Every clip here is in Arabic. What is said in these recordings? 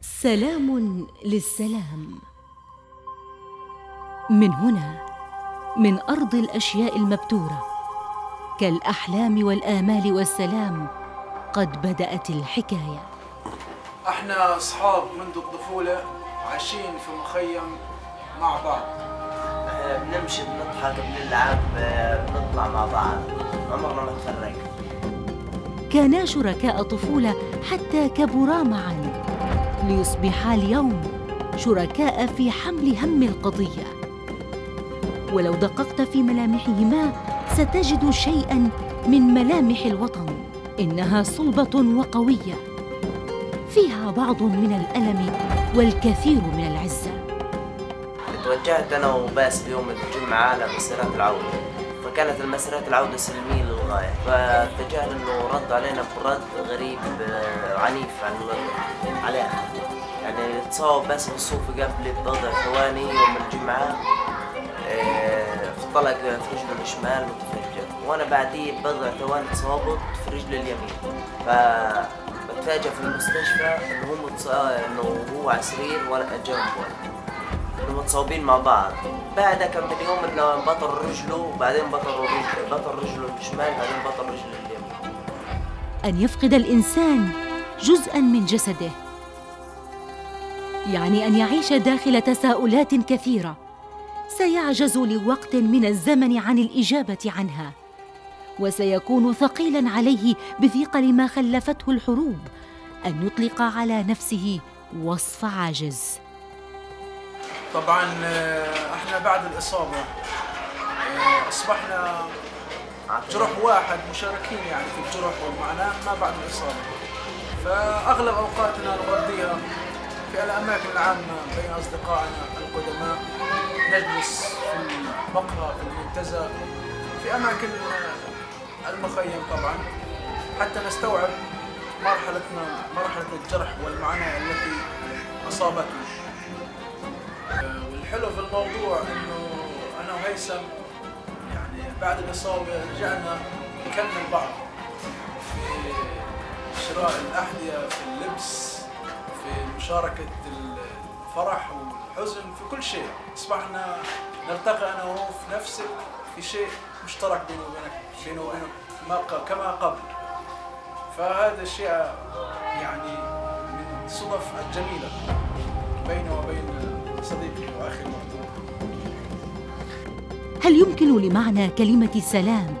سلام للسلام. من هنا من أرض الأشياء المبتورة كالأحلام والآمال والسلام قد بدأت الحكاية. أحنا أصحاب منذ الطفولة عايشين في مخيم مع بعض. إحنا بنمشي بنضحك بنلعب آه، بنطلع مع بعض. عمرنا ما تفرقنا. كانا شركاء طفولة حتى كبرا معا. ليصبحا اليوم شركاء في حمل هم القضية. ولو دققت في ملامحهما ستجد شيئا من ملامح الوطن إنها صلبة وقوية. فيها بعض من الألم والكثير من العزه توجهت أنا وباسل يوم الجمعة لمسيرات العودة فكانت المسيرات العودة سلمية للغاية فاتجهنا إنه رد علينا برد غريب آه، عنيف عن عليها يعني تصاوب باسل الصوفي قبل بضع ثواني يوم الجمعة آه، طلق في رجله الشمال متفجر. وأنا بعديه بضع ثواني تصابت في رجلي اليمين. ف بتفاجئ في المستشفى إنه هو. إنه هو على سرير وأنا جنبه. انه متصاوبين مع بعض. بعدها كم من يوم انه بطل رجله وبعدين بطل رجله بطل رجله الشمال بعدين بطل رجله اليمين. أن يفقد الإنسان جزءا من جسده. يعني أن يعيش داخل تساؤلات كثيرة. سيعجز لوقت من الزمن عن الإجابة عنها. وسيكون ثقيلا عليه بثقل ما خلفته الحروب. أن يطلق على نفسه وصف عاجز. طبعا آه، إحنا بعد الإصابة آه، أصبحنا جرح واحد مشاركين يعني في الجرح والمعاناة ما بعد الإصابة. فأغلب أوقاتنا نقضيها في الأماكن العامة بين أصدقائنا القدماء نجلس في المقهى في المنتزه في أماكن آه، المخيم طبعا حتى نستوعب مرحلتنا مرحلة الجرح والمعاناة التي أصابتنا. والحلو في الموضوع إنه أنا وهيثم يعني بعد الاصابه رجعنا نكمل بعض في شراء الأحذية في اللبس في مشاركة الفرح والحزن في كل شيء. أصبحنا نلتقي أنا وهو في نفس في شيء مشترك بيني وبينك بينه وبينه كما قبل. فهذا الشيء يعني من الصدف الجميله بيني وبين هل يمكن لمعنى كلمة سلام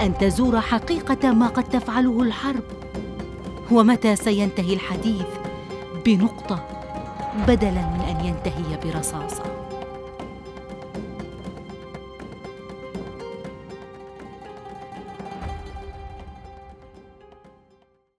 أن تزور حقيقة ما قد تفعله الحرب؟ ومتى سينتهي الحديث بنقطة بدلا من أن ينتهي برصاصة؟